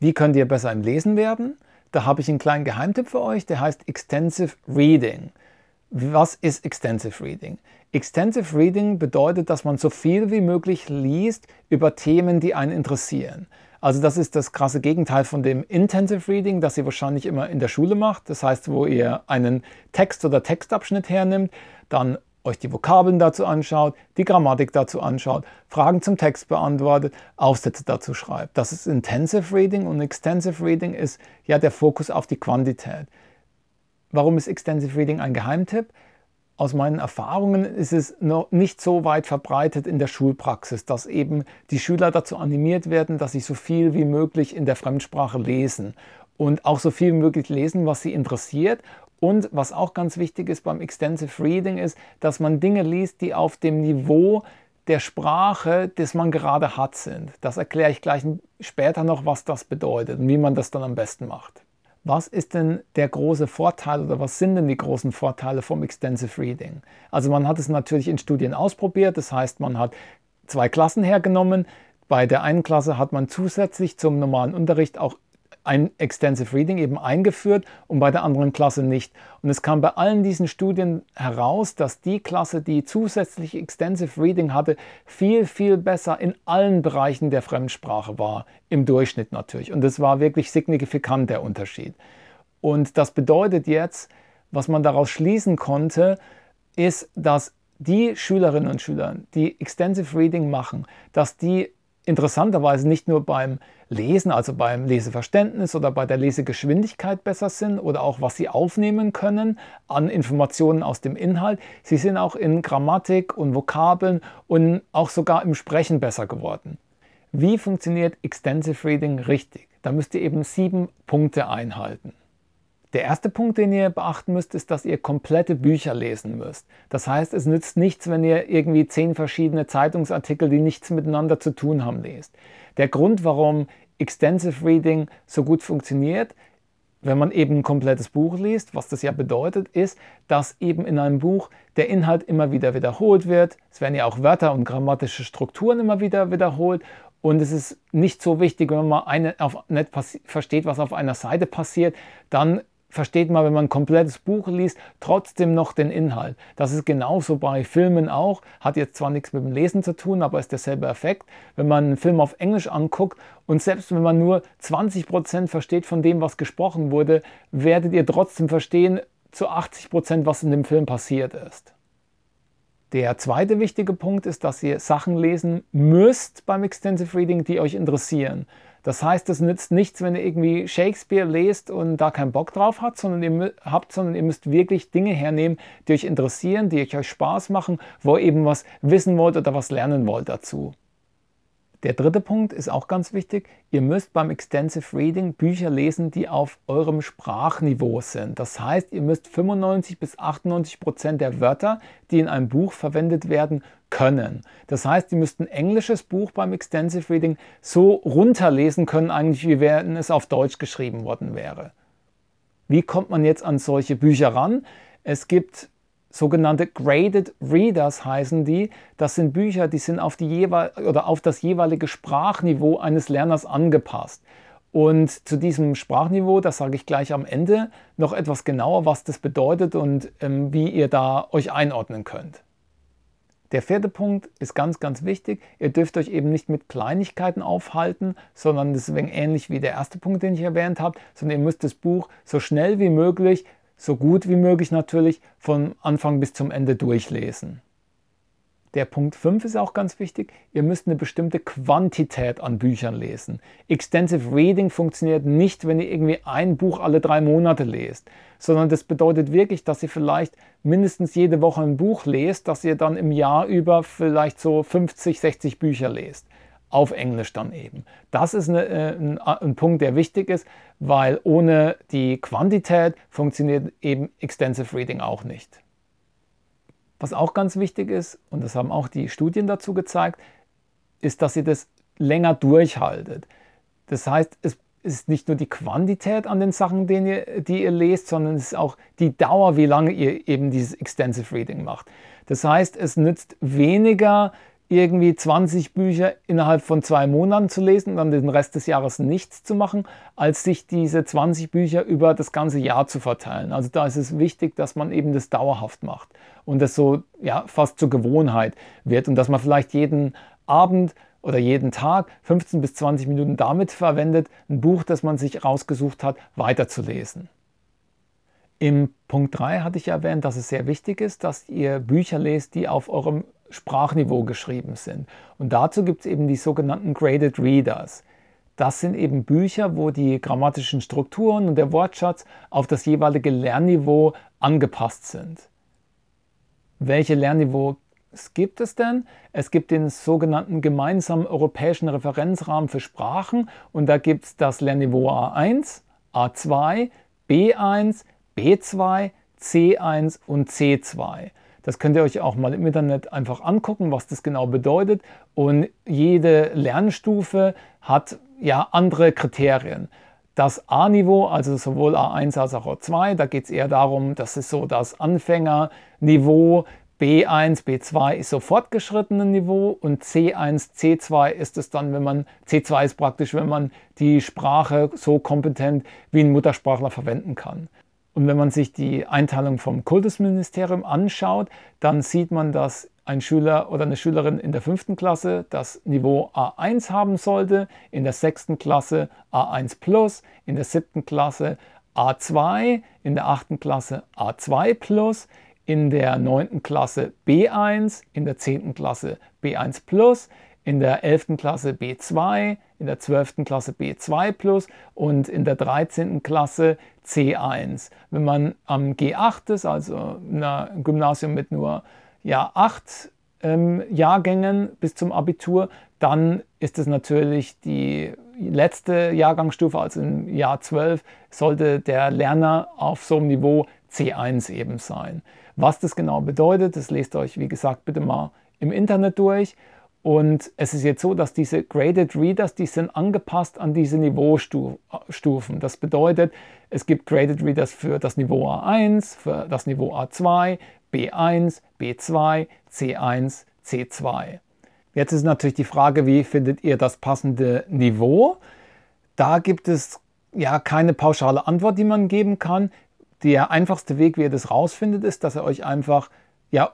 Wie könnt ihr besser im Lesen werden? Da habe ich einen kleinen Geheimtipp für euch, der heißt Extensive Reading. Was ist Extensive Reading? Extensive Reading bedeutet, dass man so viel wie möglich liest über Themen, die einen interessieren. Also das ist das krasse Gegenteil von dem Intensive Reading, das ihr wahrscheinlich immer in der Schule macht. Das heißt, wo ihr einen Text oder Textabschnitt hernimmt, dann euch die Vokabeln dazu anschaut, die Grammatik dazu anschaut, Fragen zum Text beantwortet, Aufsätze dazu schreibt. Das ist Intensive Reading und Extensive Reading ist ja der Fokus auf die Quantität. Warum ist Extensive Reading ein Geheimtipp? Aus meinen Erfahrungen ist es noch nicht so weit verbreitet in der Schulpraxis, dass eben die Schüler dazu animiert werden, dass sie so viel wie möglich in der Fremdsprache lesen und auch so viel wie möglich lesen, was sie interessiert und was auch ganz wichtig ist beim Extensive Reading ist, dass man Dinge liest, die auf dem Niveau der Sprache, das man gerade hat, sind. Das erkläre ich gleich später noch, was das bedeutet und wie man das dann am besten macht. Was ist denn der große Vorteil oder was sind denn die großen Vorteile vom Extensive Reading? Also man hat es natürlich in Studien ausprobiert, das heißt man hat zwei Klassen hergenommen. Bei der einen Klasse hat man zusätzlich zum normalen Unterricht auch ein Extensive Reading eben eingeführt und bei der anderen Klasse nicht. Und es kam bei allen diesen Studien heraus, dass die Klasse, die zusätzlich Extensive Reading hatte, viel, viel besser in allen Bereichen der Fremdsprache war, im Durchschnitt natürlich. Und es war wirklich signifikant der Unterschied. Und das bedeutet jetzt, was man daraus schließen konnte, ist, dass die Schülerinnen und Schüler, die Extensive Reading machen, dass die interessanterweise nicht nur beim Lesen, also beim Leseverständnis oder bei der Lesegeschwindigkeit besser sind oder auch was sie aufnehmen können an Informationen aus dem Inhalt. Sie sind auch in Grammatik und Vokabeln und auch sogar im Sprechen besser geworden. Wie funktioniert Extensive Reading richtig? Da müsst ihr eben sieben Punkte einhalten. Der erste Punkt, den ihr beachten müsst, ist, dass ihr komplette Bücher lesen müsst. Das heißt, es nützt nichts, wenn ihr irgendwie zehn verschiedene Zeitungsartikel, die nichts miteinander zu tun haben, lest. Der Grund, warum Extensive Reading so gut funktioniert, wenn man eben ein komplettes Buch liest, was das ja bedeutet, ist, dass eben in einem Buch der Inhalt immer wieder wiederholt wird. Es werden ja auch Wörter und grammatische Strukturen immer wieder wiederholt und es ist nicht so wichtig, wenn man eine, auf, nicht versteht, was auf einer Seite passiert, dann versteht man, wenn man ein komplettes Buch liest, trotzdem noch den Inhalt. Das ist genauso bei Filmen auch. Hat jetzt zwar nichts mit dem Lesen zu tun, aber ist derselbe Effekt. Wenn man einen Film auf Englisch anguckt und selbst wenn man nur 20 Prozent versteht von dem, was gesprochen wurde, werdet ihr trotzdem verstehen zu 80%, Prozent, was in dem Film passiert ist. Der zweite wichtige Punkt ist, dass ihr Sachen lesen müsst beim Extensive Reading, die euch interessieren. Das heißt, es nützt nichts, wenn ihr irgendwie Shakespeare lest und da keinen Bock drauf habt, sondern ihr, habt, sondern ihr müsst wirklich Dinge hernehmen, die euch interessieren, die euch Spaß machen, wo ihr eben was wissen wollt oder was lernen wollt dazu. Der dritte Punkt ist auch ganz wichtig. Ihr müsst beim Extensive Reading Bücher lesen, die auf eurem Sprachniveau sind. Das heißt, ihr müsst 95 bis 98 Prozent der Wörter, die in einem Buch verwendet werden, können. Das heißt, ihr müsst ein englisches Buch beim Extensive Reading so runterlesen können, eigentlich wie wenn es auf Deutsch geschrieben worden wäre. Wie kommt man jetzt an solche Bücher ran? Es gibt sogenannte Graded Readers heißen die. Das sind Bücher, die sind auf, die oder auf das jeweilige Sprachniveau eines Lerners angepasst. Und zu diesem Sprachniveau, das sage ich gleich am Ende, noch etwas genauer, was das bedeutet und ähm, wie ihr da euch einordnen könnt. Der vierte Punkt ist ganz, ganz wichtig. Ihr dürft euch eben nicht mit Kleinigkeiten aufhalten, sondern ist ähnlich wie der erste Punkt, den ich erwähnt habe, sondern ihr müsst das Buch so schnell wie möglich so gut wie möglich natürlich von Anfang bis zum Ende durchlesen. Der Punkt 5 ist auch ganz wichtig. Ihr müsst eine bestimmte Quantität an Büchern lesen. Extensive Reading funktioniert nicht, wenn ihr irgendwie ein Buch alle drei Monate lest, sondern das bedeutet wirklich, dass ihr vielleicht mindestens jede Woche ein Buch lest, dass ihr dann im Jahr über vielleicht so 50, 60 Bücher lest auf Englisch dann eben. Das ist eine, äh, ein, ein, Punkt, der wichtig ist, weil ohne die Quantität funktioniert eben Extensive Reading auch nicht. Was auch ganz wichtig ist, und das haben auch die Studien dazu gezeigt, ist, dass ihr das länger durchhaltet. Das heißt, es ist nicht nur die Quantität an den Sachen, ihr, die ihr lest, sondern es ist auch die Dauer, wie lange ihr eben dieses Extensive Reading macht. Das heißt, es nützt weniger, irgendwie 20 Bücher innerhalb von zwei Monaten zu lesen und dann den Rest des Jahres nichts zu machen, als sich diese 20 Bücher über das ganze Jahr zu verteilen. Also da ist es wichtig, dass man eben das dauerhaft macht und das so ja, fast zur Gewohnheit wird und dass man vielleicht jeden Abend oder jeden Tag 15 bis 20 Minuten damit verwendet, ein Buch, das man sich rausgesucht hat, weiterzulesen. Im Punkt 3 hatte ich erwähnt, dass es sehr wichtig ist, dass ihr Bücher lest, die auf eurem Sprachniveau geschrieben sind. Und dazu gibt es eben die sogenannten Graded Readers. Das sind eben Bücher, wo die grammatischen Strukturen und der Wortschatz auf das jeweilige Lernniveau angepasst sind. Welche Lernniveaus gibt es denn? Es gibt den sogenannten gemeinsamen europäischen Referenzrahmen für Sprachen und da gibt es das Lernniveau A1, A2, B1, B2, C1 und C2. Das könnt ihr euch auch mal im Internet einfach angucken, was das genau bedeutet. Und jede Lernstufe hat ja andere Kriterien. Das A-Niveau, also sowohl A1 als auch A2, da geht es eher darum, das ist so das Anfängerniveau. B1, B2 ist so fortgeschrittene Niveau und C1, C2 ist es dann, wenn man, C2 ist praktisch, wenn man die Sprache so kompetent wie ein Muttersprachler verwenden kann. Und wenn man sich die Einteilung vom Kultusministerium anschaut, dann sieht man, dass ein Schüler oder eine Schülerin in der fünften Klasse das Niveau A1 haben sollte, in der sechsten Klasse A1 plus, in der siebten Klasse A2, in der achten Klasse A2 plus, in der neunten Klasse B1, in der zehnten Klasse B1 plus, in der 11. Klasse B2, in der 12. Klasse B2 plus und in der 13. Klasse C1. Wenn man am G8 ist, also in einem Gymnasium mit nur ja, acht ähm, Jahrgängen bis zum Abitur, dann ist es natürlich die letzte Jahrgangsstufe, also im Jahr 12, sollte der Lerner auf so einem Niveau C1 eben sein. Was das genau bedeutet, das lest euch, wie gesagt, bitte mal im Internet durch. Und es ist jetzt so, dass diese Graded Readers, die sind angepasst an diese Niveaustufen. Das bedeutet, es gibt Graded Readers für das Niveau A1, für das Niveau A2, B1, B2, C1, C2. Jetzt ist natürlich die Frage, wie findet ihr das passende Niveau? Da gibt es ja keine pauschale Antwort, die man geben kann. Der einfachste Weg, wie ihr das rausfindet, ist, dass ihr euch einfach ja,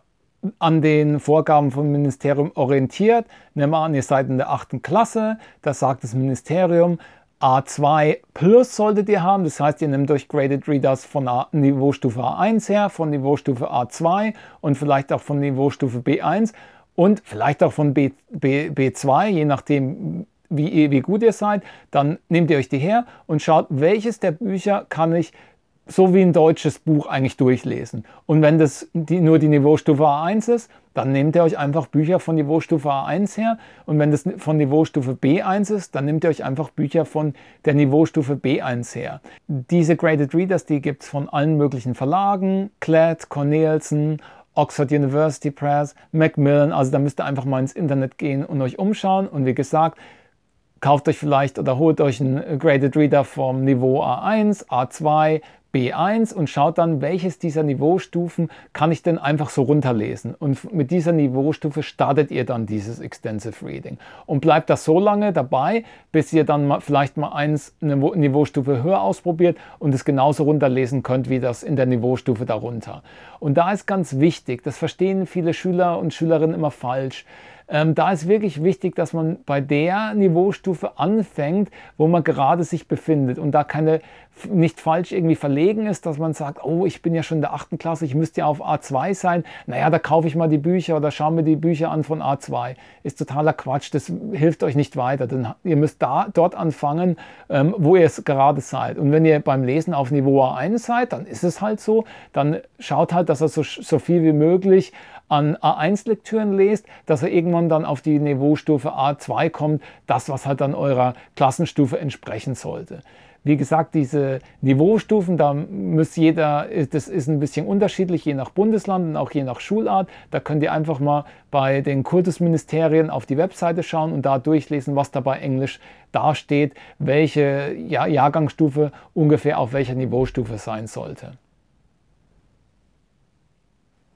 an den Vorgaben vom Ministerium orientiert. Nehmen wir an, ihr seid in der 8. Klasse, da sagt das Ministerium, A2 Plus solltet ihr haben, das heißt, ihr nehmt euch Graded Readers von A Niveaustufe A1 her, von Niveaustufe A2 und vielleicht auch von Niveaustufe B1 und vielleicht auch von B, B, B2, je nachdem, wie, wie gut ihr seid. Dann nehmt ihr euch die her und schaut, welches der Bücher kann ich so wie ein deutsches Buch eigentlich durchlesen. Und wenn das die, nur die Niveaustufe A1 ist, dann nehmt ihr euch einfach Bücher von Niveaustufe A1 her. Und wenn das von Niveaustufe B1 ist, dann nehmt ihr euch einfach Bücher von der Niveaustufe B1 her. Diese Graded Readers, die gibt es von allen möglichen Verlagen, Klett, Cornelsen, Oxford University Press, Macmillan. Also da müsst ihr einfach mal ins Internet gehen und euch umschauen. Und wie gesagt, kauft euch vielleicht oder holt euch einen Graded Reader vom Niveau A1, A2, B1 und schaut dann, welches dieser Niveaustufen kann ich denn einfach so runterlesen. Und mit dieser Niveaustufe startet ihr dann dieses Extensive Reading und bleibt das so lange dabei, bis ihr dann mal, vielleicht mal eins eine Niveaustufe höher ausprobiert und es genauso runterlesen könnt wie das in der Niveaustufe darunter. Und da ist ganz wichtig, das verstehen viele Schüler und Schülerinnen immer falsch. Ähm, da ist wirklich wichtig, dass man bei der Niveaustufe anfängt, wo man gerade sich befindet und da keine nicht falsch irgendwie verlegen ist, dass man sagt, oh, ich bin ja schon in der achten Klasse, ich müsste ja auf A2 sein. Naja, da kaufe ich mal die Bücher oder schaue mir die Bücher an von A2. Ist totaler Quatsch, das hilft euch nicht weiter. Denn ihr müsst da, dort anfangen, ähm, wo ihr es gerade seid. Und wenn ihr beim Lesen auf Niveau A1 seid, dann ist es halt so. Dann schaut halt, dass ihr so, so viel wie möglich an A1-Lektüren lest, dass er irgendwann dann auf die Niveaustufe A2 kommt, das, was halt dann eurer Klassenstufe entsprechen sollte. Wie gesagt, diese Niveaustufen, da muss jeder, das ist ein bisschen unterschiedlich, je nach Bundesland und auch je nach Schulart. Da könnt ihr einfach mal bei den Kultusministerien auf die Webseite schauen und da durchlesen, was da bei Englisch dasteht, welche Jahrgangsstufe ungefähr auf welcher Niveaustufe sein sollte.